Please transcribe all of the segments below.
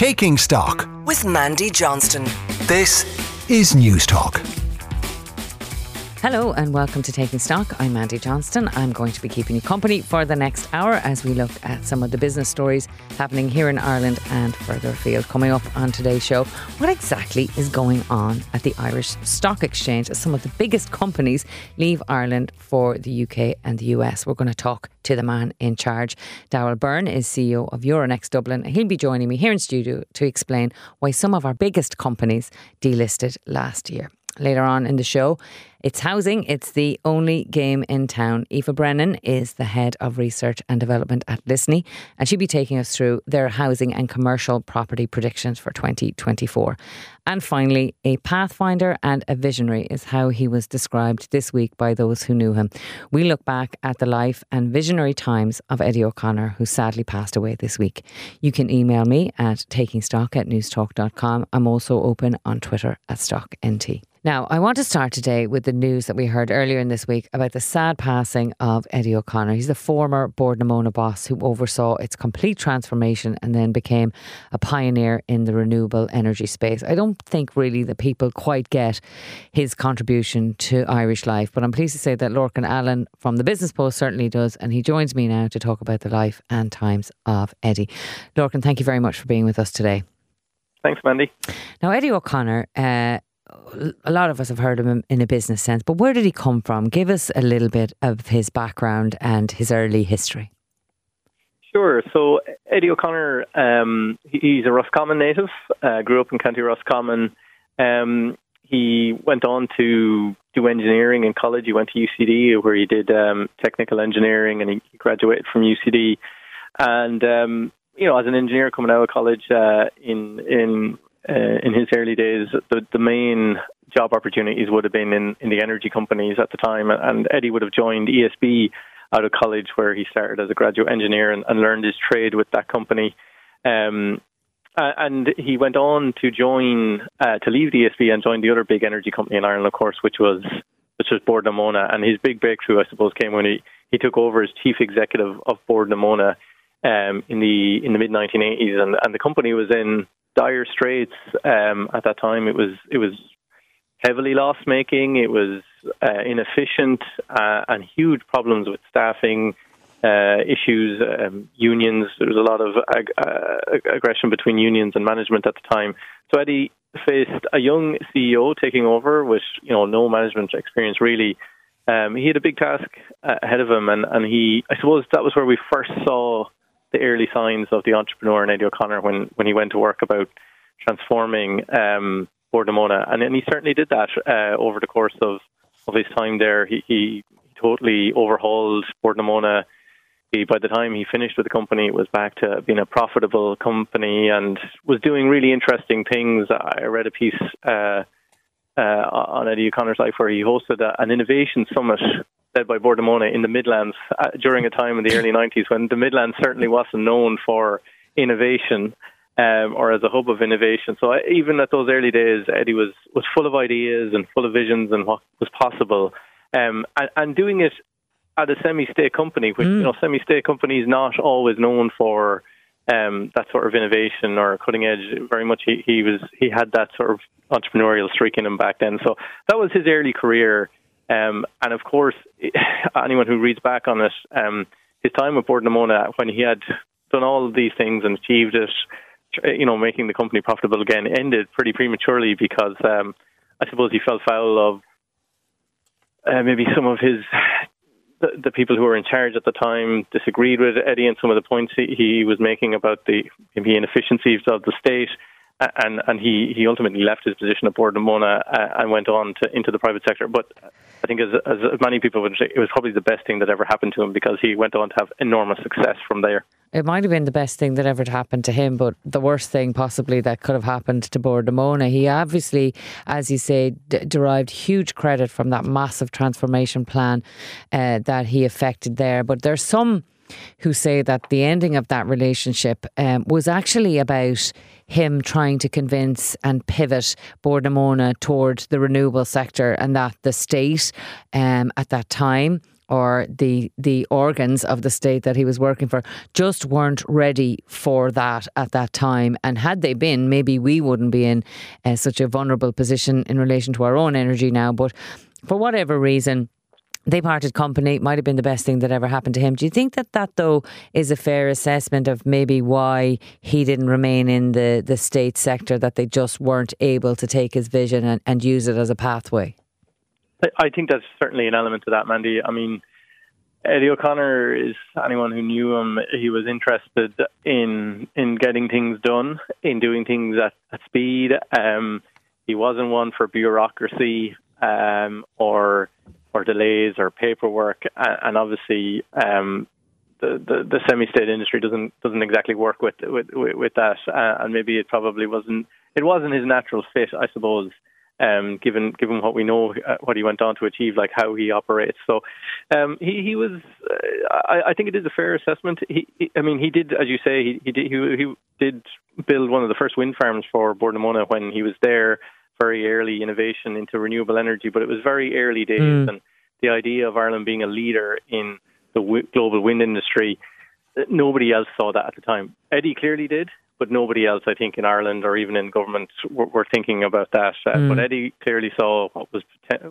Taking Stock with Mandy Johnston. This is News Talk. Hello and welcome to Taking Stock. I'm Mandy Johnston. I'm going to be keeping you company for the next hour as we look at some of the business stories happening here in Ireland and further afield. Coming up on today's show, what exactly is going on at the Irish Stock Exchange as some of the biggest companies leave Ireland for the UK and the US? We're going to talk to the man in charge. Daryl Byrne is CEO of Euronext Dublin. He'll be joining me here in studio to explain why some of our biggest companies delisted last year later on in the show. It's housing, it's the only game in town. Aoife Brennan is the head of research and development at Lisney, and she'll be taking us through their housing and commercial property predictions for 2024. And finally, a pathfinder and a visionary is how he was described this week by those who knew him. We look back at the life and visionary times of Eddie O'Connor, who sadly passed away this week. You can email me at takingstock at newstalk.com. I'm also open on Twitter at StockNT. Now, I want to start today with the news that we heard earlier in this week about the sad passing of Eddie O'Connor. He's the former Bord na Móna boss who oversaw its complete transformation and then became a pioneer in the renewable energy space. I don't think really that people quite get his contribution to Irish life, but I'm pleased to say that Lorcan Allen from the Business Post certainly does, and he joins me now to talk about the life and times of Eddie. Lorcan, thank you very much for being with us today. Thanks, Mandy. Now, Eddie O'Connor, uh, a lot of us have heard of him in a business sense, but where did he come from? Give us a little bit of his background and his early history. Sure. So Eddie O'Connor, um, he's a Roscommon native. Uh, grew up in County Roscommon. Um, he went on to do engineering in college. He went to UCD, where he did um, technical engineering, and he graduated from UCD. And um, you know, as an engineer coming out of college uh, in in uh, in his early days, the, the main job opportunities would have been in, in the energy companies at the time. And Eddie would have joined ESB out of college, where he started as a graduate engineer and, and learned his trade with that company. Um, and he went on to join, uh, to leave the ESB and join the other big energy company in Ireland, of course, which was which was Bord na Móna. And his big breakthrough, I suppose, came when he, he took over as chief executive of Bord na Móna um, in the in the mid 1980s, and, and the company was in dire straits um, at that time. It was it was heavily loss making. It was uh, inefficient uh, and huge problems with staffing uh, issues, um, unions. There was a lot of ag- uh, aggression between unions and management at the time. So Eddie faced a young CEO taking over with you know no management experience really. Um, he had a big task ahead of him, and, and he I suppose that was where we first saw the early signs of the entrepreneur in Eddie O'Connor when, when he went to work about transforming um, Bord na Móna. And, and he certainly did that uh, over the course of, of his time there. He, he totally overhauled Bord na Móna. He, by the time he finished with the company, it was back to being a profitable company and was doing really interesting things. I read a piece uh, uh, on Eddie O'Connor's life where he hosted a, an innovation summit led by Bord na Móna in the Midlands uh, during a time in the early 90s when the Midlands certainly wasn't known for innovation um, or as a hub of innovation. So I, uh, even at those early days, Eddie was, was full of ideas and full of visions and what was possible, um, and, and doing it at a semi-state company, which mm. you know semi-state company is not always known for um, that sort of innovation or cutting edge. Very much he, he was he had that sort of entrepreneurial streak in him back then. So that was his early career. Um, and of course, anyone who reads back on it, um, his time with na Móna, when he had done all of these things and achieved it, you know, making the company profitable again, ended pretty prematurely because um, I suppose he fell foul of uh, maybe some of his the, people who were in charge at the time disagreed with Eddie and some of the points he, was making about the inefficiencies of the state and and he, he ultimately left his position at Bord na Móna uh, and went on to into the private sector. But I think, as, as many people would say, it was probably the best thing that ever happened to him because he went on to have enormous success from there. It might have been the best thing that ever happened to him, but the worst thing possibly that could have happened to Bord na Móna. He obviously, as you say, d- derived huge credit from that massive transformation plan uh, that he effected there. But there's some who say that the ending of that relationship um, was actually about him trying to convince and pivot Bord na Móna toward the renewable sector and that the state um, at that time or the the organs of the state that he was working for just weren't ready for that at that time. And had they been, maybe we wouldn't be in uh, such a vulnerable position in relation to our own energy now. But for whatever reason, they parted company. Might have been the best thing that ever happened to him. Do you think that that though is a fair assessment of maybe why he didn't remain in the the state sector? That they just weren't able to take his vision and, and use it as a pathway. I think that's certainly an element to that, Mandy. I mean, Eddie O'Connor is anyone who knew him. He was interested in in getting things done, in doing things at, at speed. Um, he wasn't one for bureaucracy um, or or delays or paperwork, and, obviously um, the, the, the semi-state industry doesn't doesn't exactly work with with with that, uh, and maybe it probably wasn't it wasn't his natural fit, I suppose um, given given what we know, uh, what he went on to achieve, like how he operates. So um, he he was. Uh, I, I, think it is a fair assessment. He, he, I mean, he did, as you say, he he did he, he did build one of the first wind farms for Bord na Móna when he was there. Very early innovation into renewable energy, but it was very early days, mm. and the idea of Ireland being a leader in the w- global wind industry, nobody else saw that at the time. Eddie clearly did, but nobody else, I think, in Ireland or even in government were, were thinking about that. Uh, mm. But Eddie clearly saw what was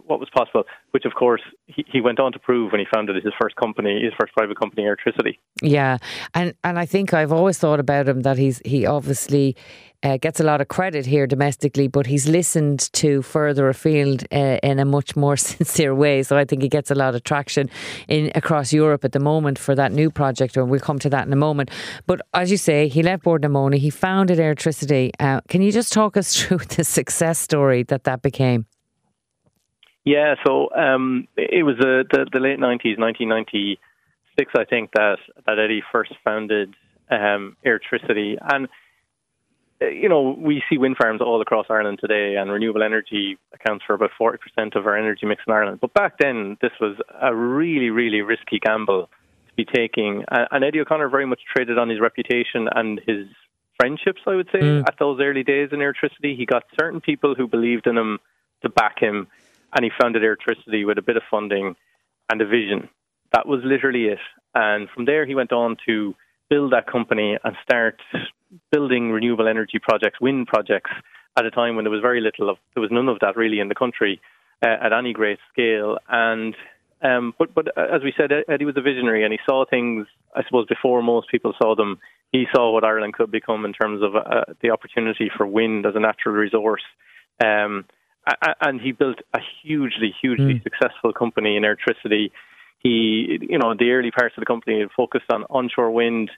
what was possible, which of course he, he went on to prove when he founded his first company, his first private company, Airtricity. Yeah, and and I think I've always thought about him that he's he obviously uh, gets a lot of credit here domestically, but he's listened to further afield uh, in a much more sincere way. So I think he gets a lot of traction in across Europe at the moment for that new project, and we'll come to that in a moment. But as you say, he left Bord na Móna, he founded Airtricity. Uh, can you just talk us through the success story that that became? Yeah, so um, it was the, the, the late nineties, nineteen ninety six, I think that that Eddie first founded um, and uh, you know, we see wind farms all across Ireland today, and renewable energy accounts for about 40% of our energy mix in Ireland. But back then, this was a really, really risky gamble to be taking. And Eddie O'Connor very much traded on his reputation and his friendships, I would say, mm. at those early days in Airtricity. He got certain people who believed in him to back him, and he founded Airtricity with a bit of funding and a vision. That was literally it. And from there, he went on to build that company and start building renewable energy projects, wind projects, at a time when there was very little of, there was none of that really in the country uh, at any great scale. And um, but but uh, as we said, Eddie was a visionary, and he saw things, I suppose, before most people saw them. He saw what Ireland could become in terms of uh, the opportunity for wind as a natural resource. Um, and he built a hugely, hugely mm. successful company in Airtricity. He, you know, the early parts of the company focused on onshore wind,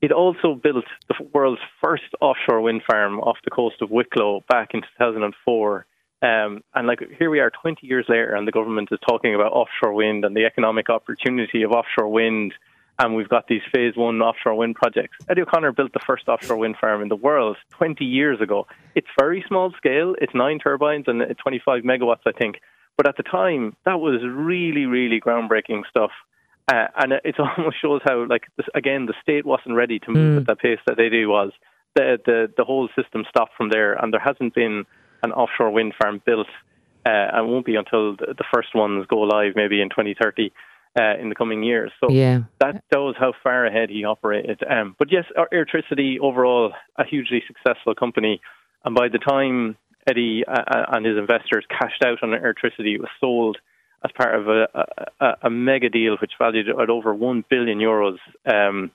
it also built the world's first offshore wind farm off the coast of Wicklow back in 2004. Um, and like here we are 20 years later, and the government is talking about offshore wind and the economic opportunity of offshore wind. And we've got these phase one offshore wind projects. Eddie O'Connor built the first offshore wind farm in the world 20 years ago. It's very small scale, it's nine turbines and 25 megawatts, I think. But at the time, that was really, really groundbreaking stuff. Uh, and it almost shows how, like, this, again, the state wasn't ready to move mm. at the pace that they do was. The, the the whole system stopped from there, and there hasn't been an offshore wind farm built, uh, and won't be until the, the first ones go live, maybe in 2030. Uh, in the coming years. So yeah. that shows how far ahead he operated. Um, but yes, Airtricity overall a hugely successful company, and by the time Eddie uh, uh and his investors cashed out on Airtricity. it was sold as part of a, a, a mega deal which valued at over 1 billion euros um,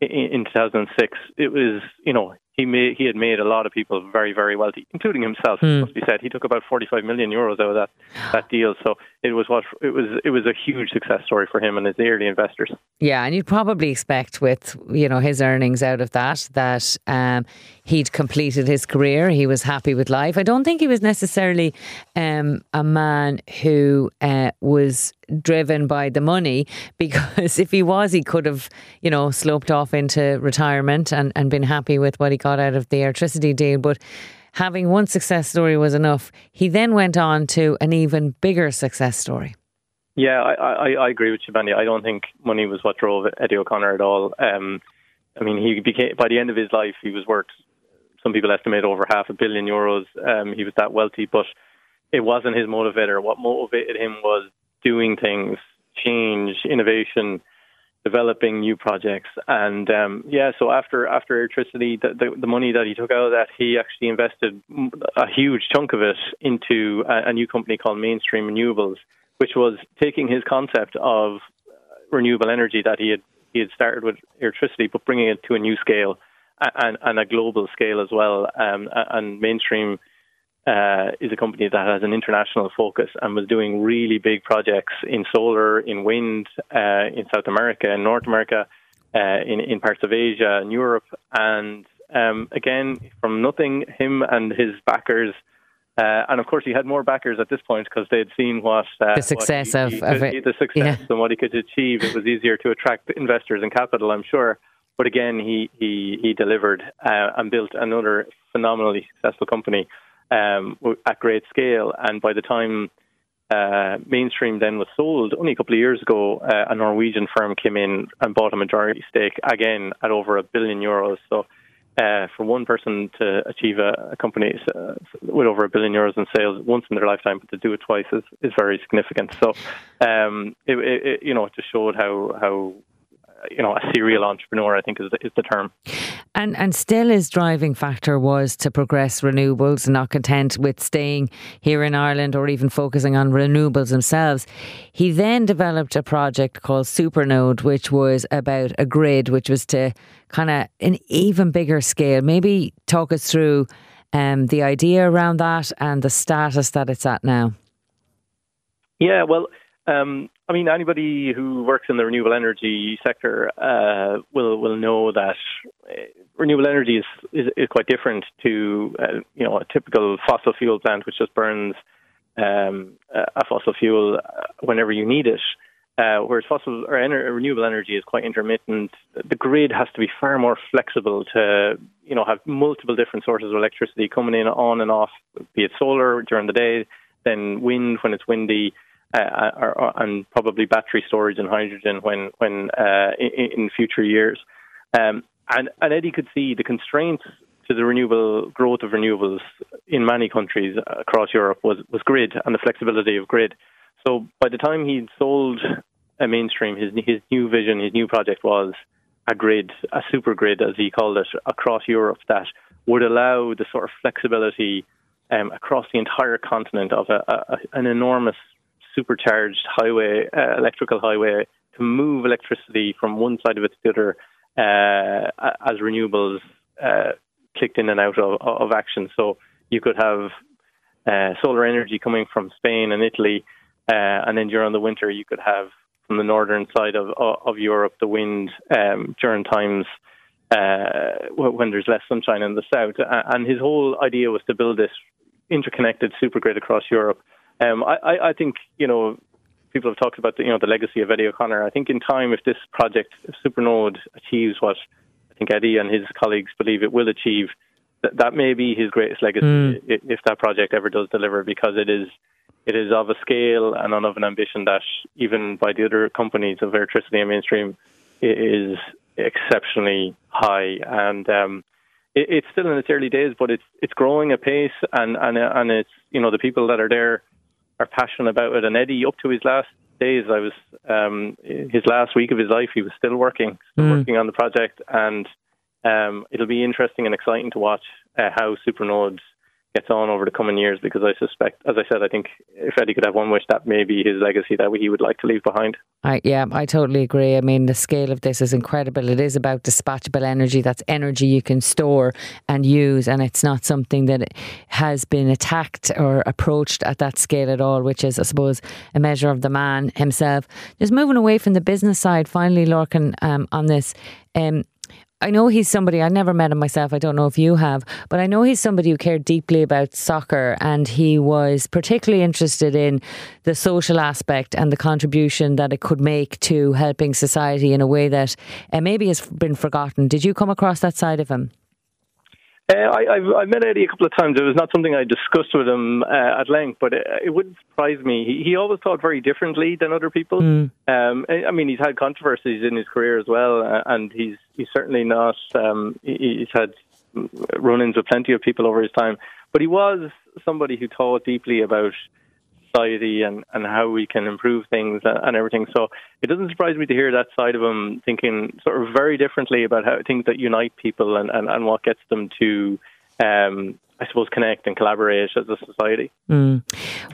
in, in 2006. It was, you know, he made, he had made a lot of people very very wealthy, including himself. Mm. Must be said, he took about 45 million euros out of that that deal. So it was what it was. It was a huge success story for him and his early investors. Yeah, and you'd probably expect with you know his earnings out of that that um, he'd completed his career. He was happy with life. I don't think he was necessarily um, a man who uh, was driven by the money because if he was, he could have, you know, sloped off into retirement and, and been happy with what he got out of the Airtricity deal. But having one success story was enough. He then went on to an even bigger success story. Yeah, I, I, I agree with you, Benny. I don't think money was what drove Eddie O'Connor at all. Um, I mean, he became by the end of his life, he was worth some people estimate over half a billion euros. Um, he was that wealthy, but it wasn't his motivator. What motivated him was doing things change, innovation, developing new projects. And um, yeah, so after after Airtricity, the, the, the, money that he took out of that, he actually invested a huge chunk of it into a, a new company called Mainstream Renewables, which was taking his concept of renewable energy that he had he had started with Airtricity, but bringing it to a new scale and, and a global scale as well. Um, and Mainstream uh, is a company that has an international focus and was doing really big projects in solar, in wind, uh, in South America, in North America, uh, in, in parts of Asia and Europe. And um, again, from nothing, him and his backers. Uh, and of course, he had more backers at this point because they had seen what uh, the success what he, of, of it, the success yeah. and what he could achieve. It was easier to attract investors and capital, I'm sure. But again, he he he delivered uh, and built another phenomenally successful company um, at great scale. And by the time uh, Mainstream then was sold only a couple of years ago, uh, a Norwegian firm came in and bought a majority stake again at over a billion euros. So. Uh, for one person to achieve a, a company uh, with over a billion euros in sales once in their lifetime, but to do it twice is, is very significant. So, um, it, it, you know, it just showed how how you know, a serial entrepreneur, I think is the, is the term. And and still his driving factor was to progress renewables, not content with staying here in Ireland or even focusing on renewables themselves. He then developed a project called Supernode, which was about a grid, which was to kind of an even bigger scale. Maybe talk us through um, the idea around that and the status that it's at now. Yeah, well, um, I mean, anybody who works in the renewable energy sector uh, will will know that uh, renewable energy is, is, is quite different to uh, you know a typical fossil fuel plant, which just burns um, a fossil fuel uh, whenever you need it. Uh, whereas fossil or ener- renewable energy is quite intermittent, the grid has to be far more flexible to you know have multiple different sources of electricity coming in on and off, be it solar during the day, then wind when it's windy uh, and probably battery storage and hydrogen when when uh, in, in, future years. Um, and, and Eddie could see the constraints to the renewable growth of renewables in many countries across Europe was, was grid and the flexibility of grid. So by the time he'd sold a mainstream, his his new vision, his new project was a grid, a super grid as he called it, across Europe that would allow the sort of flexibility um, across the entire continent of a, a, an enormous supercharged highway, uh, electrical highway, to move electricity from one side of it to the other uh, as renewables uh, clicked in and out of, of action. So you could have uh, solar energy coming from Spain and Italy, uh, and then during the winter you could have from the northern side of of Europe the wind um, during times uh, when there's less sunshine in the south. And his whole idea was to build this interconnected supergrid across Europe um, I, I think you know people have talked about the, you know the legacy of Eddie O'Connor. I think in time, if this project, if Supernode achieves what I think Eddie and his colleagues believe it will achieve, that that may be his greatest legacy mm. if that project ever does deliver, because it is it is of a scale and of an ambition that even by the other companies of Airtricity and mainstream is exceptionally high and. Um, it's still in its early days, but it's it's growing apace, and and and it's you know the people that are there are passionate about it. And Eddie, up to his last days, I was um, his last week of his life, he was still working, still mm. working on the project, and um, it'll be interesting and exciting to watch uh, how Supernode gets on over the coming years because I suspect, as I said, I think if Eddie could have one wish, that may be his legacy that he would like to leave behind. I, yeah, I totally agree. I mean, the scale of this is incredible. It is about dispatchable energy. That's energy you can store and use, and it's not something that has been attacked or approached at that scale at all, which is, I suppose, a measure of the man himself. Just moving away from the business side, finally, Lorcan, um, on this. Um, I know he's somebody, I never met him myself, I don't know if you have, but I know he's somebody who cared deeply about soccer and he was particularly interested in the social aspect and the contribution that it could make to helping society in a way that uh, maybe has been forgotten. Did you come across that side of him? Uh, I, I've, I've met Eddie a couple of times. It was not something I discussed with him uh, at length, but it, it wouldn't surprise me. He, he always thought very differently than other people. Mm. Um, I mean, he's had controversies in his career as well, uh, and he's he's certainly not. Um, he's had run-ins with plenty of people over his time, but he was somebody who thought deeply about society and, and how we can improve things and everything. So it doesn't surprise me to hear that side of him thinking sort of very differently about how things that unite people and, and, and what gets them to um, I suppose, connect and collaborate as a society. Mm.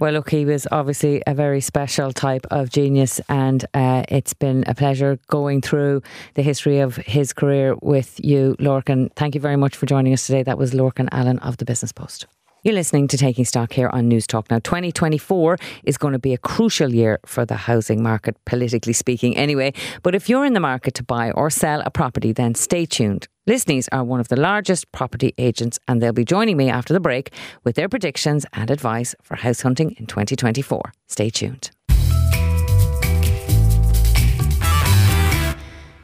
Well, look, he was obviously a very special type of genius, and uh, it's been a pleasure going through the history of his career with you, Lorcan. Thank you very much for joining us today. That was Lorcan Allen of the Business Post. You're listening to Taking Stock here on News Talk. Now, 2024 is going to be a crucial year for the housing market, politically speaking, anyway. But if you're in the market to buy or sell a property, then stay tuned. Lisneys are one of the largest property agents, and they'll be joining me after the break with their predictions and advice for house hunting in 2024. Stay tuned.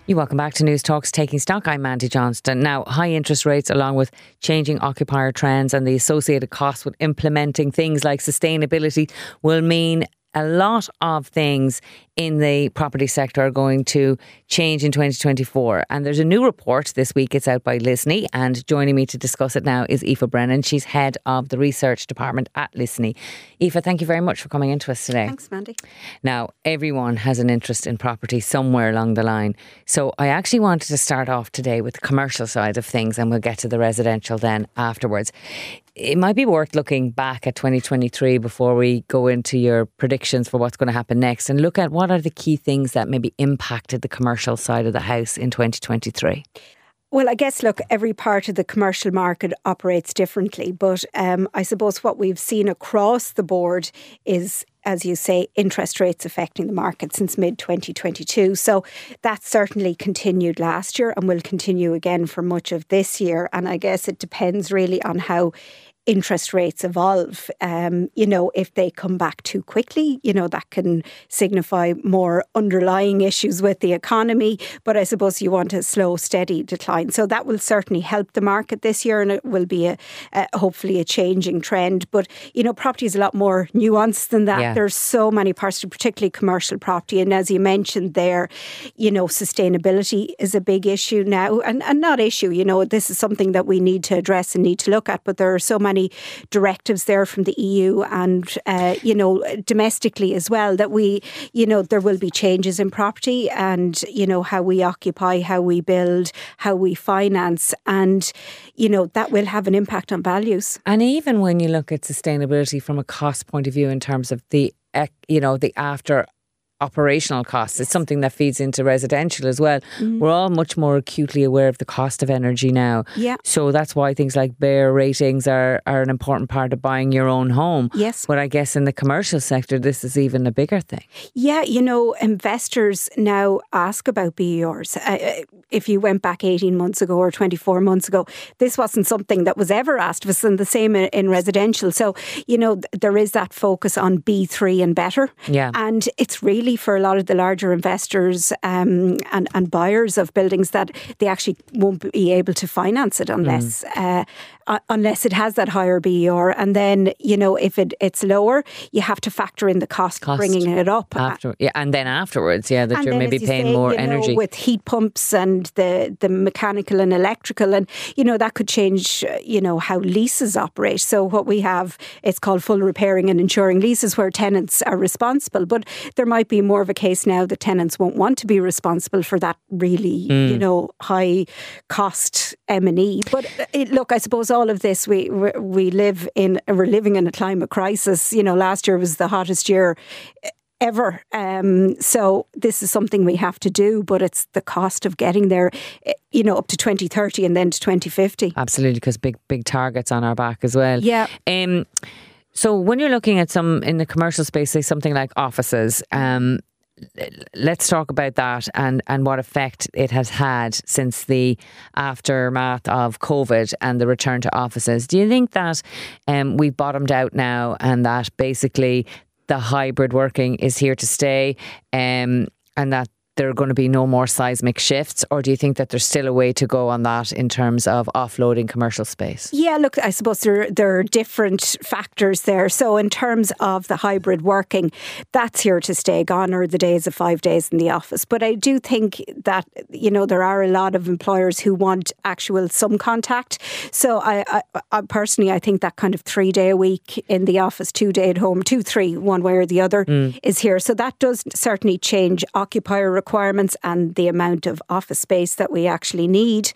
You welcome back to News Talks Taking Stock. I'm Mandy Johnston. Now, high interest rates, along with changing occupier trends and the associated costs with implementing things like sustainability, will mean a lot of things in the property sector are going to change in 2024. And there's a new report this week. It's out by Lisney. And joining me to discuss it now is Aoife Brennan. She's head of the research department at Lisney. Aoife, thank you very much for coming into us today. Thanks, Mandy. Now, everyone has an interest in property somewhere along the line. So I actually wanted to start off today with the commercial side of things and we'll get to the residential then afterwards it might be worth looking back at 2023 before we go into your predictions for what's going to happen next and look at what are the key things that maybe impacted the commercial side of the house in 2023. Well, I guess, look, every part of the commercial market operates differently. But um, I suppose what we've seen across the board is, as you say, interest rates affecting the market since mid 2022. So that certainly continued last year and will continue again for much of this year. And I guess it depends really on how interest rates evolve. Um, you know, if they come back too quickly, you know, that can signify more underlying issues with the economy. But I suppose you want a slow, steady decline. So that will certainly help the market this year and it will be a, a hopefully a changing trend. But, you know, property is a lot more nuanced than that. Yeah. There's so many parts, particularly commercial property. And as you mentioned there, you know, sustainability is a big issue now and, and not issue, you know, this is something that we need to address and need to look at. But there are so many many directives there from the EU and, uh, you know, domestically as well that we, you know, there will be changes in property and, you know, how we occupy, how we build, how we finance. And, you know, that will have an impact on values. And even when you look at sustainability from a cost point of view in terms of the, you know, the after operational costs. It's something that feeds into residential as well. Mm. We're all much more acutely aware of the cost of energy now. Yeah. So that's why things like BER ratings are, are an important part of buying your own home. Yes. But I guess in the commercial sector, this is even a bigger thing. Yeah, you know, investors now ask about BERs. Uh, uh if you went back 18 months ago or 24 months ago, this wasn't something that was ever asked of us, and the same in, in residential. So, you know, there is that focus on B3 and better. Yeah. And it's really for a lot of the larger investors um, and, and buyers of buildings that they actually won't be able to finance it unless mm. uh, uh, unless it has that higher BER. And then, you know, if it, it's lower, you have to factor in the cost, cost bringing it up. After, yeah, and then afterwards, yeah, that and you're maybe you paying say, more energy. Know, with heat pumps and the, the mechanical and electrical. And, you know, that could change, you know, how leases operate. So what we have, it's called full repairing and insuring leases where tenants are responsible. But there might be more of a case now that tenants won't want to be responsible for that really, mm. you know, high cost M&E. But it, look, I suppose all of this, we we live in we're living in a climate crisis. You know, last year was the hottest year ever. Um, so this is something we have to do, but it's the cost of getting there, eh, you know, up to 2030 and then to 2050. Absolutely, because big, big targets on our back as well. Yeah. Um, so when you're looking at some in the commercial space, say something like offices, um, let's talk about that and, and what effect it has had since the aftermath of COVID and the return to offices. Do you think that um, we've bottomed out now and that basically the hybrid working is here to stay um, and that there are going to be no more seismic shifts, or do you think that there's still a way to go on that in terms of offloading commercial space? Yeah, look, I suppose there, there are different factors there. So, in terms of the hybrid working, that's here to stay. Gone are the days of five days in the office. But I do think that, you know, there are a lot of employers who want actual some contact. So, I, I, I personally, I think that kind of three day a week in the office, two day at home, two, three, one way or the other mm. is here. So, that does certainly change occupier requirements and the amount of office space that we actually need.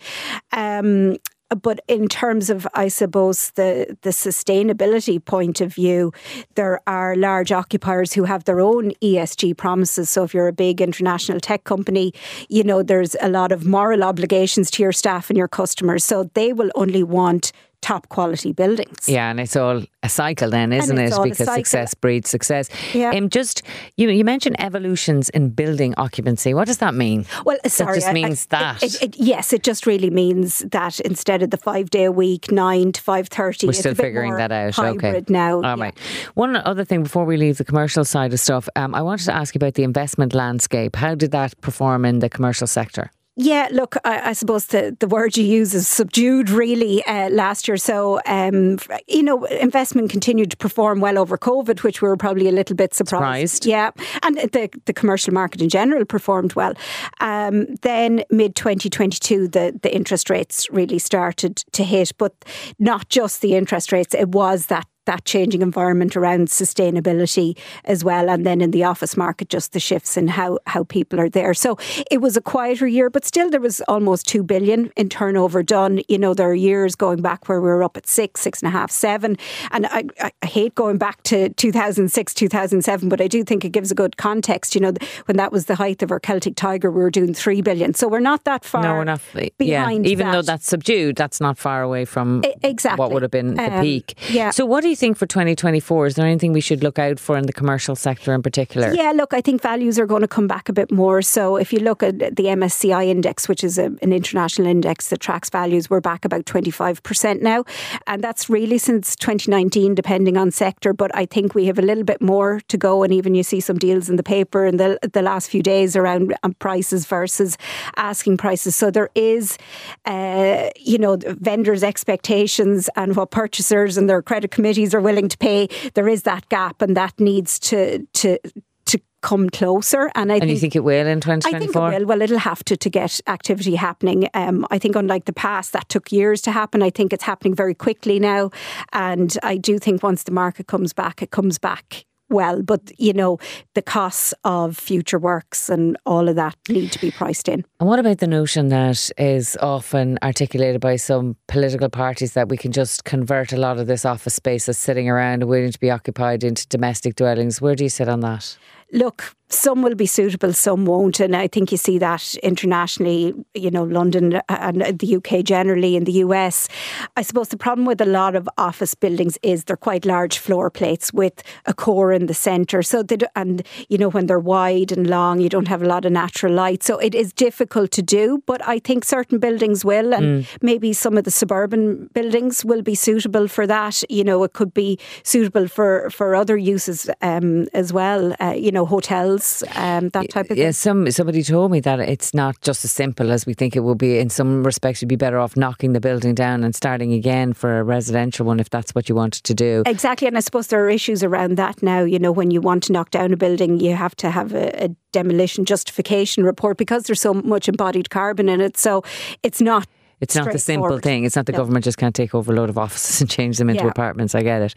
Um, but in terms of, I suppose, the, the sustainability point of view, there are large occupiers who have their own ESG promises. So if you're a big international tech company, you know, there's a lot of moral obligations to your staff and your customers. So they will only want top quality buildings. Yeah, and it's all a cycle then, isn't it? Because success breeds success. Yeah. Um, just you you mentioned evolutions in building occupancy. What does that mean? Well, sorry, that just means I, that. It, it, yes, it just really means that instead of the five day a week, nine to five thirty, we're still figuring that out. okay, now. All right. One other thing before we leave the commercial side of stuff, um, I wanted to ask you about the investment landscape. How did that perform in the commercial sector? Yeah, look, I, I, suppose the, the word you use is subdued really uh, last year. So, um, you know, investment continued to perform well over COVID, which we were probably a little bit surprised. surprised. Yeah. And the, the commercial market in general performed well. Um, then, mid 2022, the, the interest rates really started to hit, but not just the interest rates, it was that that changing environment around sustainability as well. And then in the office market, just the shifts in how, how people are there. So it was a quieter year, but still there was almost 2 billion in turnover done. You know, there are years going back where we were up at six, six and a half, seven. And I, I hate going back to 2006, 2007, but I do think it gives a good context. You know, when that was the height of our Celtic Tiger, we were doing 3 billion. So we're not that far. No, we're not. Behind yeah, even that. though that's subdued, that's not far away from exactly. what would have been the um, peak. Yeah. So what do you you think for 2024? Is there anything we should look out for in the commercial sector in particular? Yeah, look, I think values are going to come back a bit more. So if you look at the MSCI index, which is a, an international index that tracks values, we're back about 25% now. And that's really since 2019, depending on sector. But I think we have a little bit more to go. And even you see some deals in the paper in the, the last few days around um, prices versus asking prices. So there is, uh, you know, vendors' expectations and what purchasers and their credit committees are willing to pay, there is that gap, and that needs to to to come closer. And I and think, you think it will in 2024? I think it will. Well, it'll have to to get activity happening. Um, I think unlike the past, that took years to happen. I think it's happening very quickly now, and I do think once the market comes back, it comes back well, but you know, the costs of future works and all of that need to be priced in. And what about the notion that is often articulated by some political parties that we can just convert a lot of this office space that's sitting around and waiting to be occupied into domestic dwellings? Where do you sit on that? Look, some will be suitable, some won't. And I think you see that internationally, you know, London and the UK generally, in the US. I suppose the problem with a lot of office buildings is they're quite large floor plates with a core in the centre. So, they do, and, you know, when they're wide and long, you don't have a lot of natural light. So it is difficult to do, but I think certain buildings will. And mm. maybe some of the suburban buildings will be suitable for that. You know, it could be suitable for, for other uses um, as well, uh, you know, hotels um, that type of yeah, thing? some somebody told me that it's not just as simple as we think it will be. In some respects, you'd be better off knocking the building down and starting again for a residential one if that's what you wanted to do. Exactly, and I suppose there are issues around that now. You know, when you want to knock down a building, you have to have a, a demolition justification report because there's so much embodied carbon in it. So it's not it's not the simple thing. It's not the no. government just can't take over a load of offices and change them into yeah. apartments. I get it.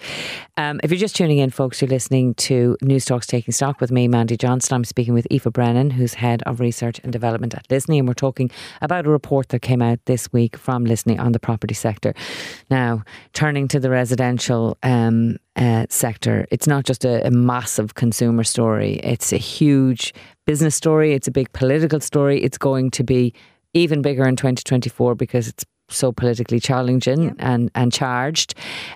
Um, if you're just tuning in, folks, you're listening to Newstalk's Taking Stock with me, Mandy Johnston. I'm speaking with Aoife Brennan, who's Head of Research and Development at Lisney, and we're talking about a report that came out this week from Lisney on the property sector. Now, turning to the residential um, uh, sector, it's not just a, a massive consumer story, it's a huge business story, it's a big political story. It's going to be even bigger in 2024 because it's so politically challenging yeah. and, and charged.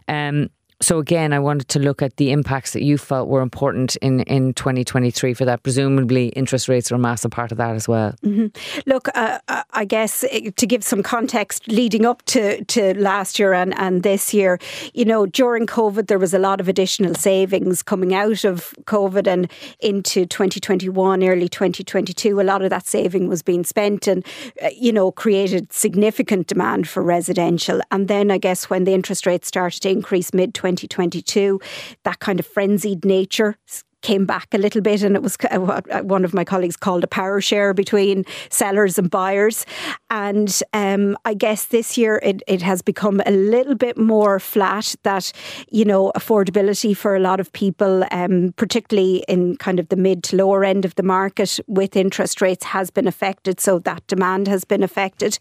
Um, So again, I wanted to look at the impacts that you felt were important in, in 2023 for that. Presumably, interest rates are a massive part of that as well. Mm-hmm. Look, uh, uh I guess eh, to give some context leading up to, to last year and, and this year, you know, during COVID, there was a lot of additional savings coming out of COVID and into 2021, early 2022. A lot of that saving was being spent and, uh, you know, created significant demand for residential. And then I guess when the interest rates started to increase mid 2022, that kind of frenzied nature came back a little bit, and it was uh, what uh, one of my colleagues called a power share between sellers and buyers. And um, I guess this year it, it has become a little bit more flat. That you know affordability for a lot of people, um, particularly in kind of the mid to lower end of the market, with interest rates has been affected. So that demand has been affected.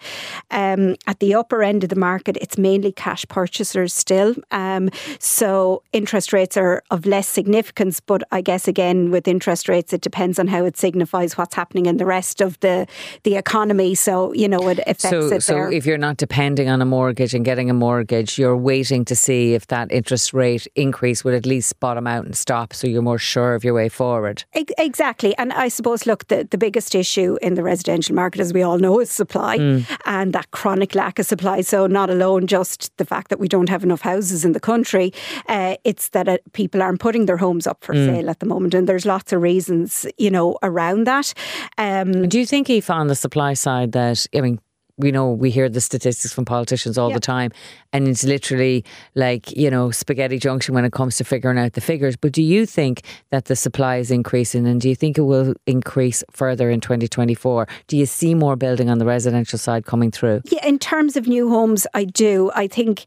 Um, at the upper end of the market, it's mainly cash purchasers still. Um, so interest rates are of less significance, but I guess again with interest rates, it depends on how it signifies what's happening in the rest of the the economy. So you know it affects so, it. So there. if you're not depending on a mortgage and getting a mortgage, you're waiting to see if that interest rate increase would at least bottom out and stop, so you're more sure of your way forward. Exactly, and I suppose look the the biggest issue in the residential market, as we all know, is supply mm. and that chronic lack of supply. So not alone just the fact that we don't have enough houses in the country, uh, it's that uh, people aren't putting their homes up for mm. sale at the moment, and there's lots of reasons, you know, around that. Um, Do you think, Aoife, on the supply side, that I mean, we know we hear the statistics from politicians all the time, and it's literally like you know spaghetti junction when it comes to figuring out the figures. But do you think that the supply is increasing, and do you think it will increase further in 2024? Do you see more building on the residential side coming through? Yeah, in terms of new homes, I do. I think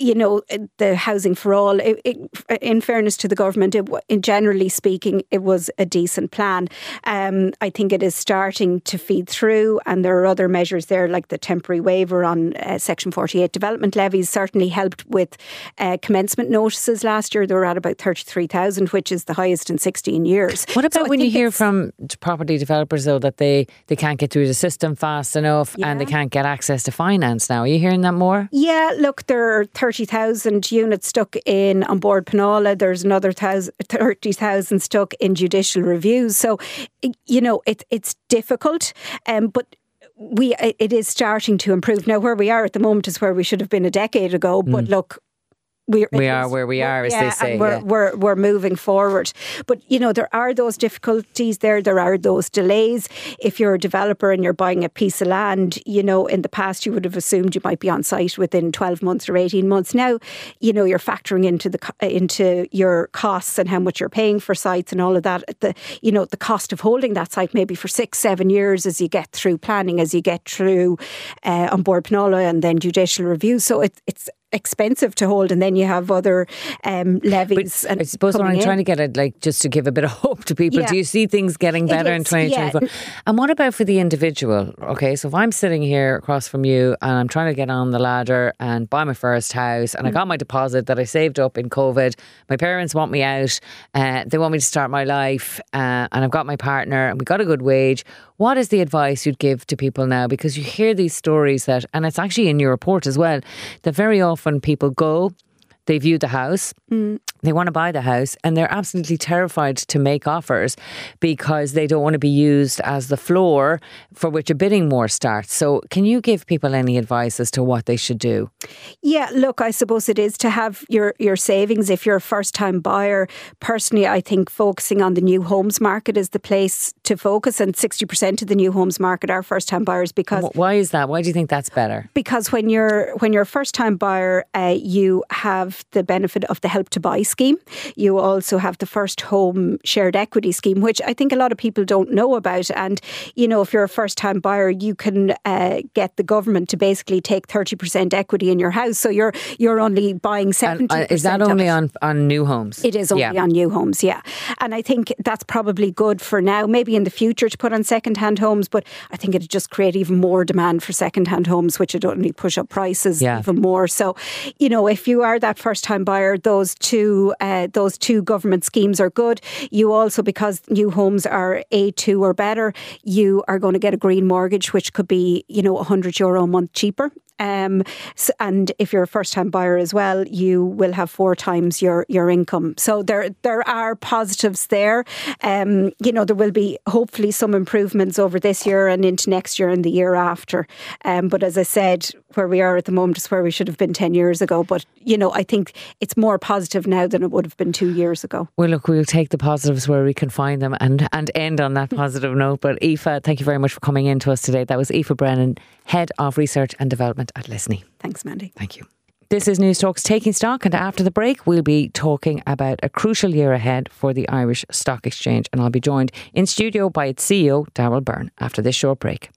you know, the housing for all. It, it, in fairness to the government, it, in generally speaking, it was a decent plan. Um, I think it is starting to feed through, and there are other measures there, like the temporary waiver on uh, Section 48 development levies, certainly helped with uh, commencement notices last year. They were at about 33,000, which is the highest in 16 years. What about so when you hear from property developers, though, that they, they can't get through the system fast enough yeah. and they can't get access to finance now? Are you hearing that more? Yeah, look, there are 30,000 units stuck in An Bord Pleanála. There's another 30,000 stuck in judicial reviews. So, you know, it, it's difficult. Um, but we it is starting to improve now. Where we are at the moment is where we should have been a decade ago. But mm. look, we're, we are where we are, as yeah, they say. We're, yeah. we're, we're moving forward. But, you know, there are those difficulties there. There are those delays. If you're a developer and you're buying a piece of land, you know, in the past you would have assumed you might be on site within 12 months or 18 months. Now, you know, you're factoring into the into your costs and how much you're paying for sites and all of that. The, you know, the cost of holding that site maybe for six, seven years as you get through planning, as you get through uh, An Bord Pleanála and then judicial review. So it, it's expensive to hold, and then you have other um, levies. I suppose what I'm in. trying to get at, like, just to give a bit of hope to people. Yeah. Do you see things getting better in 2024? Yeah. And what about for the individual? Okay, so if I'm sitting here across from you and I'm trying to get on the ladder and buy my first house, and mm. I got my deposit that I saved up in COVID, my parents want me out, uh, they want me to start my life, uh, and I've got my partner, and we got a good wage. What is the advice you'd give to people now? Because you hear these stories that, and it's actually in your report as well, that very often people go, they view the house, mm. They want to buy the house, and they're absolutely terrified to make offers because they don't want to be used as the floor for which a bidding war starts. So, can you give people any advice as to what they should do? Yeah, look, I suppose it is to have your, your savings if you're a first time buyer. Personally, I think focusing on the new homes market is the place to focus, and 60% of the new homes market are first time buyers because. Why is that? Why do you think that's better? Because when you're, when you're a first time buyer, uh, you have the benefit of the Help to Buy scheme. You also have the First Home Shared Equity scheme, which I think a lot of people don't know about. And, you know, if you're a first time buyer, you can uh, get the government to basically take 30% equity in your house. So you're you're only buying 70 uh, Is that only on, on new homes? It is only yeah. on new homes, yeah. And I think that's probably good for now, maybe in the future to put on second hand homes, but I think it'd just create even more demand for second hand homes, which would only push up prices yeah. even more. So, you know, if you are that first time buyer, those two uh, those two government schemes are good. You also, because new homes are A2 or better, you are going to get a green mortgage, which could be, you know, 100 euro a month cheaper Um, and if you're a first time buyer as well, you will have four times your, your income. So there there are positives there. Um, you know, there will be hopefully some improvements over this year and into next year and the year after. Um, but as I said, where we are at the moment is where we should have been 10 years ago. But, you know, I think it's more positive now than it would have been two years ago. Well, look, we'll take the positives where we can find them and, and end on that positive note. But Aoife, thank you very much for coming in to us today. That was Aoife Brennan, Head of Research and Development at Lisney. Thanks, Mandy. Thank you. This is Newstalk's Taking Stock, and after the break, we'll be talking about a crucial year ahead for the Irish Stock Exchange. And I'll be joined in studio by its CEO, Daryl Byrne, after this short break.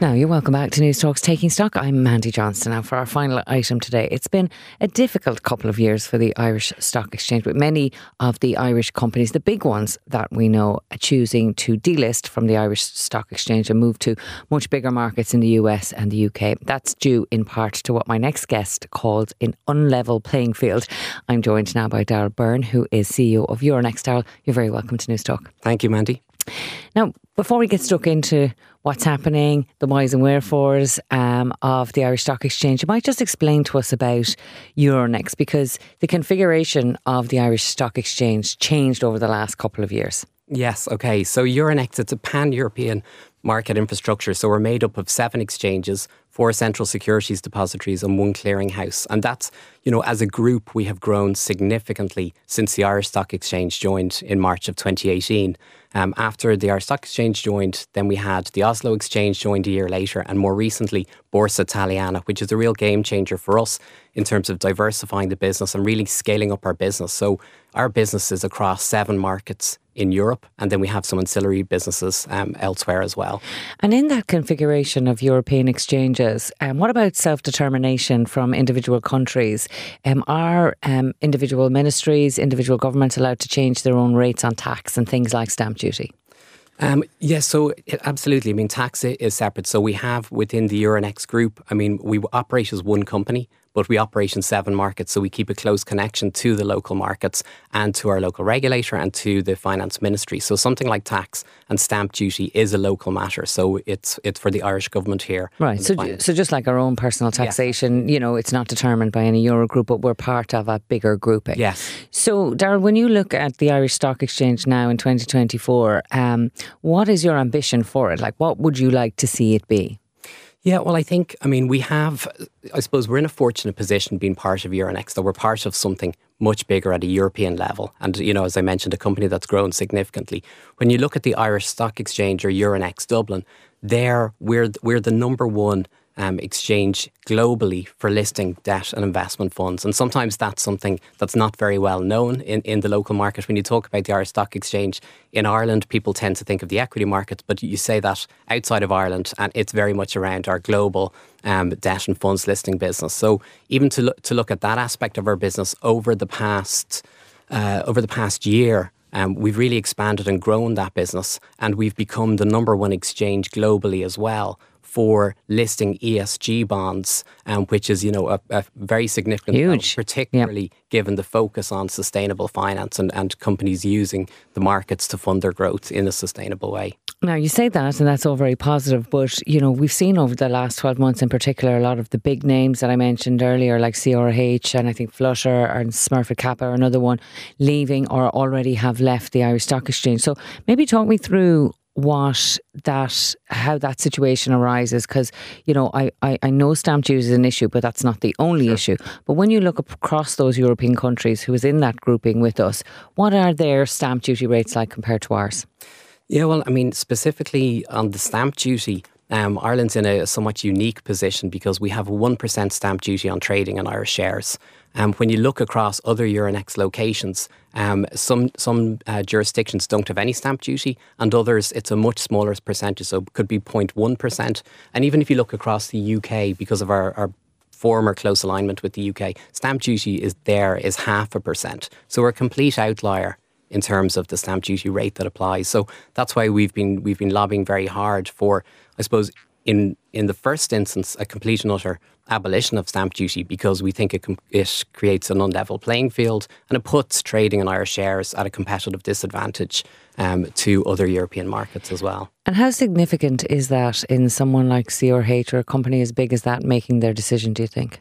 Now, you're welcome back to News Newstalk's Taking Stock. I'm Mandy Johnston. Now, for our final item today, it's been a difficult couple of years for the Irish Stock Exchange, with many of the Irish companies, the big ones that we know, choosing to delist from the Irish Stock Exchange and move to much bigger markets in the US and the UK. That's due in part to what my next guest called an unlevel playing field. I'm joined now by Daryl Byrne, who is CEO of Euronext. Darrell, you're very welcome to Newstalk. Thank you, Mandy. Now, before we get stuck into what's happening, the whys and wherefores um, of the Irish Stock Exchange, you might just explain to us about Euronext because the configuration of the Irish Stock Exchange changed over the last couple of years. Yes, okay. So Euronext, it's a pan European market infrastructure. So we're made up of seven exchanges, four central securities depositories, and one clearinghouse. And that's, you know, as a group, we have grown significantly since the Irish Stock Exchange joined in March of 2018. Um, after the Irish Stock Exchange joined, then we had the Oslo Exchange joined a year later, and more recently, Borsa Italiana, which is a real game changer for us in terms of diversifying the business and really scaling up our business. So our business is across seven markets in Europe, and then we have some ancillary businesses um, elsewhere as well. And in that configuration of European exchanges, um, what about self determination from individual countries? Um, are um, individual ministries, individual governments allowed to change their own rates on tax and things like stamp duty? Um, yes, so absolutely. I mean, tax is separate. So we have within the Euronext group, I mean, we operate as one company but we operate in seven markets, so we keep a close connection to the local markets and to our local regulator and to the finance ministry. So something like tax and stamp duty is a local matter, so it's it's for the Irish government here. Right. So so just like our own personal taxation, yeah. you know, it's not determined by any Euro group, but we're part of a bigger grouping. Yes. So Daryl, when you look at the Irish Stock Exchange now in 2024, um, what is your ambition for it? Like, what would you like to see it be? Yeah, well, I think, I mean, we have, I suppose we're in a fortunate position being part of Euronext, that we're part of something much bigger at a European level. And, you know, as I mentioned, a company that's grown significantly. When you look at the Irish Stock Exchange or Euronext Dublin, there we're, we're the number one um, exchange globally for listing debt and investment funds. And sometimes that's something that's not very well known in, in the local market. When you talk about the Irish Stock Exchange in Ireland, people tend to think of the equity market, but you say that outside of Ireland, and it's very much around our global um, debt and funds listing business. So even to look, to look at that aspect of our business over the past uh, over the past year, um, we've really expanded and grown that business, and we've become the number one exchange globally as well for listing ESG bonds, um, which is you know a, a very significant, Huge. Amount, particularly yep. given the focus on sustainable finance and, and companies using the markets to fund their growth in a sustainable way. Now you say that, and that's all very positive. But you know we've seen over the last twelve months, in particular, a lot of the big names that I mentioned earlier, like CRH and I think Flutter and Smurfit Kappa, or another one, leaving or already have left the Irish Stock Exchange. So maybe talk me through what that how that situation arises because you know I, I, I know stamp duty is an issue but that's not the only sure. issue but when you look across those European countries who is in that grouping with us what are their stamp duty rates like compared to ours yeah well I mean specifically on the stamp duty um, Ireland's in a somewhat unique position because we have a 1% stamp duty on trading in Irish shares. Um, when you look across other Euronext locations, um, some some uh, jurisdictions don't have any stamp duty, and others it's a much smaller percentage, so it could be 0.1 percent. And even if you look across the UK, because of our, our former close alignment with the UK, stamp duty is there is half a percent. So we're a complete outlier in terms of the stamp duty rate that applies. So that's why we've been we've been lobbying very hard for, I suppose, in in the first instance, a complete and utter abolition of stamp duty because we think it, it creates an unlevel playing field and it puts trading in Irish shares at a competitive disadvantage um, to other European markets as well. And how significant is that in someone like CRH or a company as big as that making their decision? Do you think?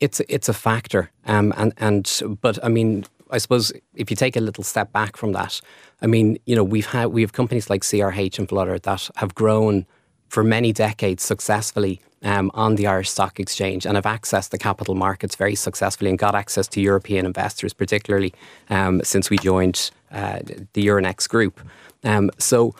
It's it's a factor, um, and and but I mean, I suppose if you take a little step back from that, I mean, you know, we've had we have companies like CRH and Flutter that have grown for many decades successfully um, on the Irish Stock Exchange and have accessed the capital markets very successfully and got access to European investors, particularly um, since we joined uh, the Euronext group. Um, so,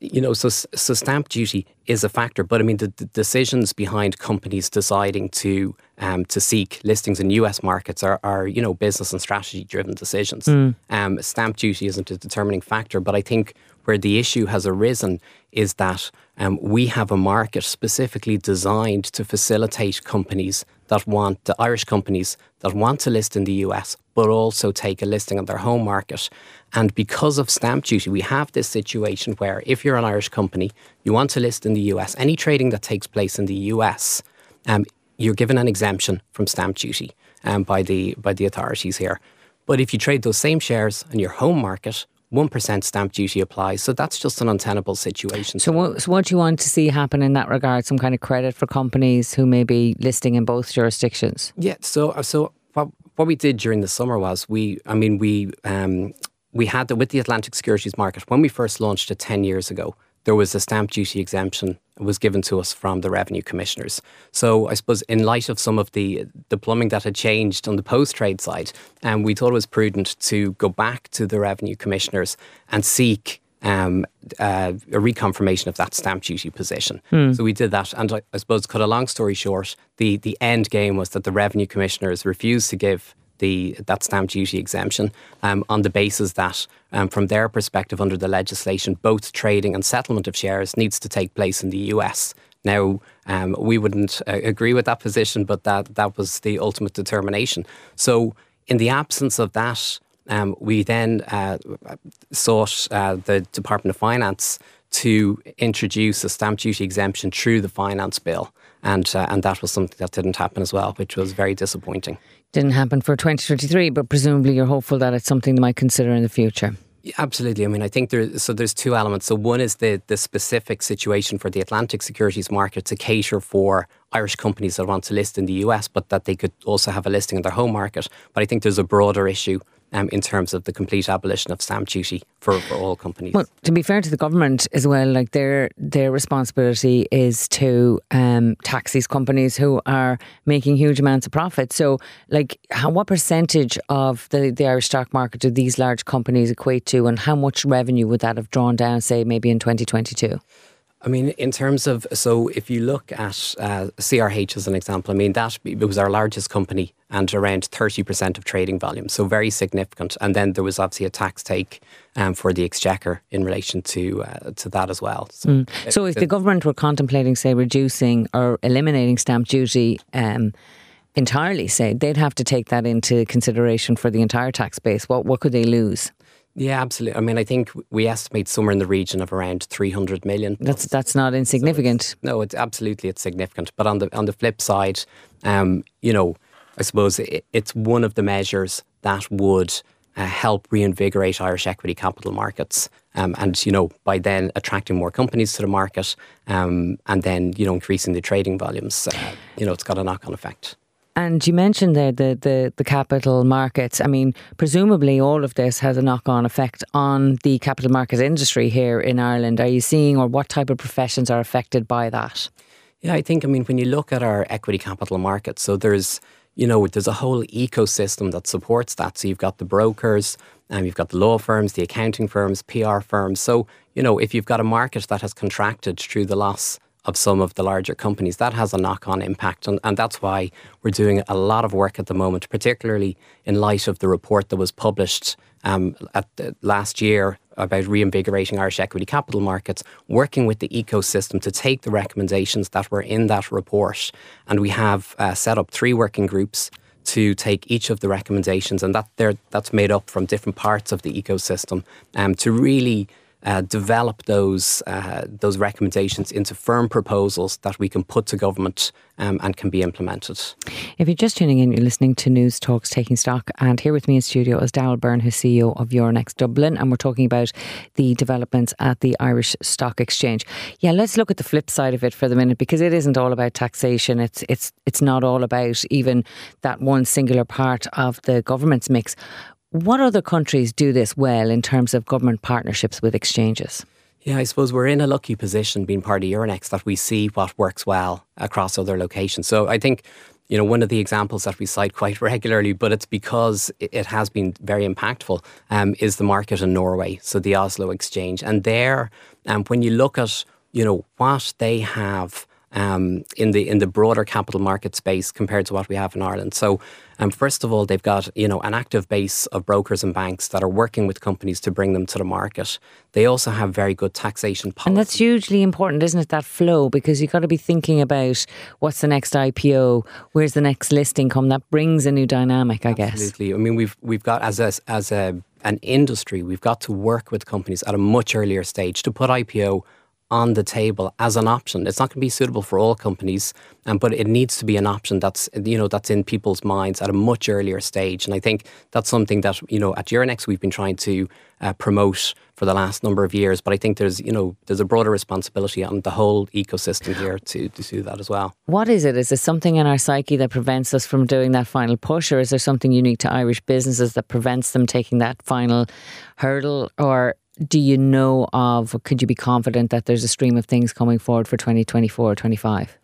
you know, so, so stamp duty is a factor, but I mean, the, the decisions behind companies deciding to um, to seek listings in US markets are, are, you know, business and strategy driven decisions. Mm. stamp duty isn't a determining factor, but I think where the issue has arisen is that um, we have a market specifically designed to facilitate companies that want, the Irish companies that want to list in the US, but also take a listing on their home market. And because of stamp duty, we have this situation where if you're an Irish company, you want to list in the US, any trading that takes place in the US, um, you're given an exemption from stamp duty um, by, the, by the authorities here. But if you trade those same shares in your home market, 1% stamp duty applies. So that's just an untenable situation. So what, so what do you want to see happen in that regard? Some kind of credit for companies who may be listing in both jurisdictions? Yeah. So, so what, what we did during the summer was we, I mean, we, um, we had the, with the Atlantic securities market, when we first launched it 10 years ago, there was a stamp duty exemption was given to us from the revenue commissioners. So I suppose in light of some of the the plumbing that had changed on the post trade side, um, we thought it was prudent to go back to the revenue commissioners and seek um, uh, a reconfirmation of that stamp duty position. Mm. So we did that, and I, I suppose cut a long story short, the the end game was that the revenue commissioners refused to give the that stamp duty exemption um, on the basis that, um, from their perspective, under the legislation, both trading and settlement of shares needs to take place in the US. Now, um, we wouldn't uh, agree with that position, but that that was the ultimate determination. So, in the absence of that, um, we then uh, sought uh, the Department of Finance to introduce a stamp duty exemption through the finance bill. And, uh, and that was something that didn't happen as well, which was very disappointing. Didn't happen for 2023, but presumably you're hopeful that it's something they might consider in the future. Absolutely. I mean, I think there's so there's two elements. So one is the the specific situation for the Atlantic securities market to cater for Irish companies that want to list in the US, but that they could also have a listing in their home market. But I think there's a broader issue um, in terms of the complete abolition of stamp duty for, for all companies. Well, to be fair to the government as well, like their their responsibility is to um, tax these companies who are making huge amounts of profit. So, like, how, what percentage of the, the Irish stock market do these large companies equate to, and how much revenue would that have drawn down, say, maybe in 2022? I mean, in terms of, so if you look at uh, CRH as an example, I mean, that it was our largest company and around 30% of trading volume, so very significant. And then there was obviously a tax take um, for the exchequer in relation to uh, to that as well. So, mm. it, so if it, the government were contemplating, say, reducing or eliminating stamp duty, um, entirely, say, they'd have to take that into consideration for the entire tax base. What what could they lose? Yeah, absolutely. I mean, I think we estimate somewhere in the region of around 300 million. That's that's not insignificant. So it's, no, it's absolutely it's significant. But on the on the flip side, um, you know, I suppose it's one of the measures that would uh, help reinvigorate Irish equity capital markets. Um, and you know, by then attracting more companies to the market, um, and then you know increasing the trading volumes, uh, you know, it's got a knock-on effect. And you mentioned there the, the, the capital markets. I mean, presumably all of this has a knock on effect on the capital markets industry here in Ireland. Are you seeing, or what type of professions are affected by that? Yeah, I think, I mean, when you look at our equity capital markets, so there's, you know, there's a whole ecosystem that supports that. So you've got the brokers, and um, you've got the law firms, the accounting firms, PR firms. So, you know, if you've got a market that has contracted through the loss of some of the larger companies, that has a knock on impact. And, and that's why we're doing a lot of work at the moment, particularly in light of the report that was published um, at last year about reinvigorating Irish equity capital markets, working with the ecosystem to take the recommendations that were in that report. And we have uh, set up three working groups to take each of the recommendations, and that that's made up from different parts of the ecosystem um, to really uh, develop those uh, those recommendations into firm proposals that we can put to government um, and can be implemented. If you're just tuning in, you're listening to Newstalk's Taking Stock, and here with me in studio is Daryl Byrne, who's CEO of Euronext Dublin, and we're talking about the developments at the Irish Stock Exchange. Yeah, let's look at the flip side of it for the minute because it isn't all about taxation. It's it's it's not all about even that one singular part of the government's mix. What other countries do this well in terms of government partnerships with exchanges? Yeah, I suppose we're in a lucky position being part of Euronext that we see what works well across other locations. So I think, you know, one of the examples that we cite quite regularly, but it's because it has been very impactful, um, is the market in Norway, so the Oslo Exchange. And there, um, when you look at, you know, what they have um, in the in the broader capital market space compared to what we have in Ireland. So, um, first of all, they've got you know an active base of brokers and banks that are working with companies to bring them to the market. They also have very good taxation policy, and that's hugely important, isn't it? That flow because you've got to be thinking about what's the next IPO, where's the next listing come. That brings a new dynamic, I Absolutely. guess. Absolutely. I mean, we've we've got as a as a an industry, we've got to work with companies at a much earlier stage to put IPO on the table as an option. It's not going to be suitable for all companies, um, but it needs to be an option that's you know that's in people's minds at a much earlier stage. And I think that's something that you know at Euronext we've been trying to uh, promote for the last number of years. But I think there's you know there's a broader responsibility on the whole ecosystem here to, to do that as well. What is it? Is there something in our psyche that prevents us from doing that final push, or is there something unique to Irish businesses that prevents them taking that final hurdle, or do you know of, could you be confident that there's a stream of things coming forward for 2024 or 25?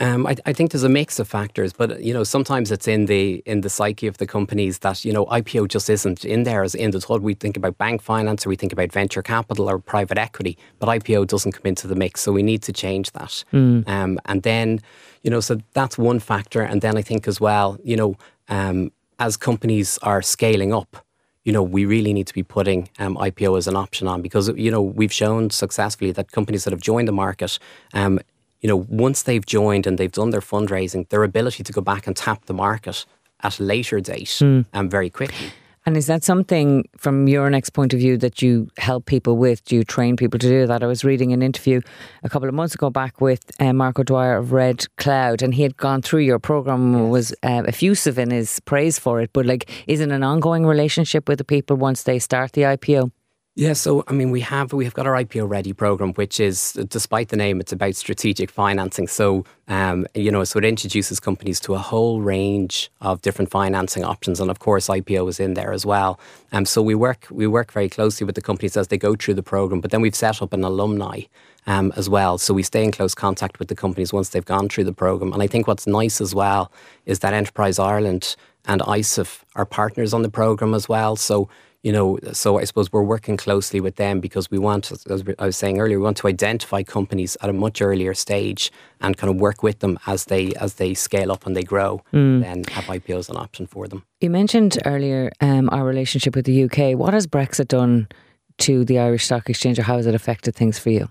Um, I, I, think there's a mix of factors, but you know sometimes it's in the in the psyche of the companies that you know IPO just isn't in there as in the thought. We think about bank finance, or we think about venture capital or private equity, but IPO doesn't come into the mix. So we need to change that. Mm. Um, and then you know, so that's one factor. And then I think as well, you know, um, as companies are scaling up, you know, we really need to be putting um, IPO as an option on because, you know, we've shown successfully that companies that have joined the market, um, you know, once they've joined and they've done their fundraising, their ability to go back and tap the market at a later date mm. um, very quickly. And is that something from Euronext point of view that you help people with? Do you train people to do that? I was reading an interview a couple of months ago back with uh, Mark O'Dwyer of Red Cloud, and he had gone through your program, yes. was uh, effusive in his praise for it. But like, is it an ongoing relationship with the people once they start the IPO? Yeah, so I mean, we have we have got our IPO Ready program, which is, despite the name, it's about strategic financing. So, um, you know, so it introduces companies to a whole range of different financing options, and of course, IPO is in there as well. Um, so we work we work very closely with the companies as they go through the program. But then we've set up an alumni um, as well, so we stay in close contact with the companies once they've gone through the program. And I think what's nice as well is that Enterprise Ireland and ISIF are partners on the program as well. So you know, so I suppose we're working closely with them because we want, as I was saying earlier, we want to identify companies at a much earlier stage and kind of work with them as they as they scale up and they grow. Mm. Then have IPOs an option for them. You mentioned earlier um, our relationship with the UK. What has Brexit done to the Irish Stock Exchange, or how has it affected things for you?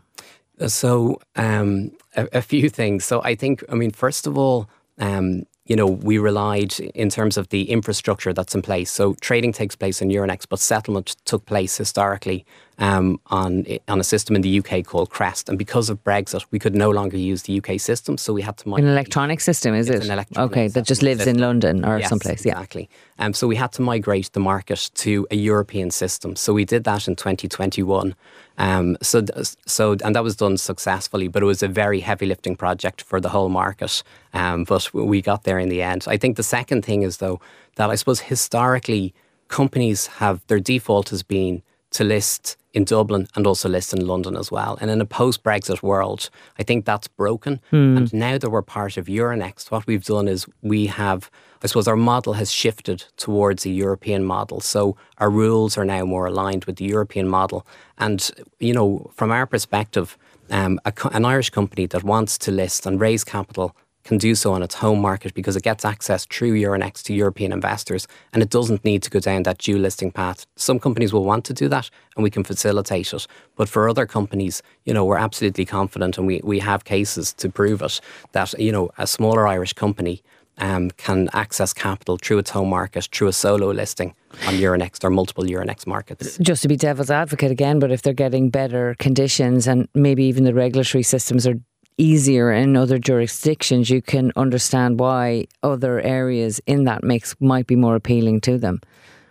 So, um, a, a, few things. So, I think, I mean, first of all, um, you know, we relied in terms of the infrastructure that's in place. So trading takes place in Euronext, but settlement took place historically um, on on a system in the UK called Crest. And because of Brexit, we could no longer use the UK system, so we had to migrate. An electronic system, is it? An electronic okay, that just lives system. in London or yes, someplace. Yeah, exactly. Um, so we had to migrate the market to a European system. So we did that in 2021. Um, so, so, and that was done successfully, but it was a very heavy lifting project for the whole market. Um, but we got there in the end. I think the second thing is though that I suppose historically companies have their default has been to list in Dublin and also list in London as well. And in a post Brexit world, I think that's broken. Mm. And now that we're part of Euronext, what we've done is we have, I suppose, our model has shifted towards a European model. So our rules are now more aligned with the European model. And, you know, from our perspective, um, a, an Irish company that wants to list and raise capital can do so on its home market because it gets access through Euronext to European investors and it doesn't need to go down that dual listing path. Some companies will want to do that and we can facilitate it. But for other companies, you know, we're absolutely confident and we, we have cases to prove it that, you know, a smaller Irish company um, can access capital through its home market, through a solo listing on Euronext or multiple Euronext markets. Just to be devil's advocate again, but if they're getting better conditions and maybe even the regulatory systems are easier in other jurisdictions, you can understand why other areas in that mix might be more appealing to them.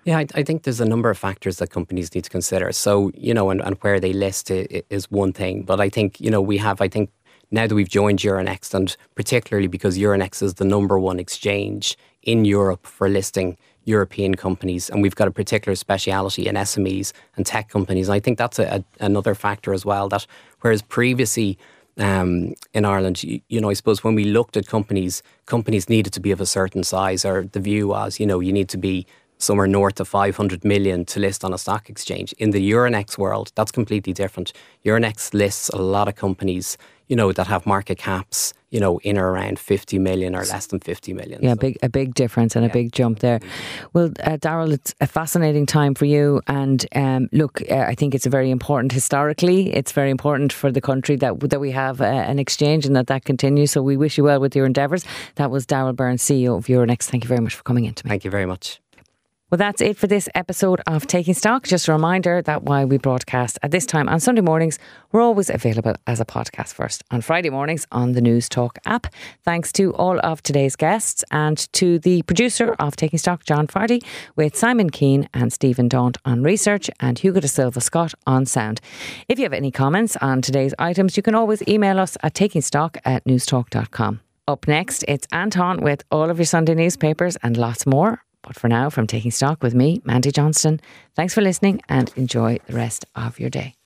Yeah, I, I, think there's a number of factors that companies need to consider. So, you know, and, and where they list is one thing. But I think, you know, we have, I think, now that we've joined Euronext, and particularly because Euronext is the number one exchange in Europe for listing European companies, and we've got a particular speciality in SMEs and tech companies. And I think that's a, a, another factor as well. That whereas previously um, in Ireland, you, you, know, I suppose when we looked at companies, companies needed to be of a certain size, or the view was, you know, you need to be somewhere north of 500 million to list on a stock exchange. In the Euronext world, that's completely different. Euronext lists a lot of companies you know, that have market caps, you know, in or around 50 million or less than 50 million. Yeah, so. big, a big difference and yeah. a big jump there. Well, uh, Daryl, it's a fascinating time for you. And um, look, uh, I think it's very important historically. It's very important for the country that that we have uh, an exchange and that that continues. So we wish you well with your endeavours. That was Daryl Byrne, CEO of Euronext. Thank you very much for coming in to me. Thank you very much. Well, that's it for this episode of Taking Stock. Just a reminder that while we broadcast at this time on Sunday mornings, we're always available as a podcast first on Friday mornings on the Newstalk app. Thanks to all of today's guests and to the producer of Taking Stock, John Fardy, with Simon Keane and Stephen Daunt on research and Hugo de Silva Scott on sound. If you have any comments on today's items, you can always email us at takingstock at newstalk.com. Up next, it's Anton with all of your Sunday newspapers and lots more. But for now, from Taking Stock with me, Mandy Johnston, thanks for listening and enjoy the rest of your day.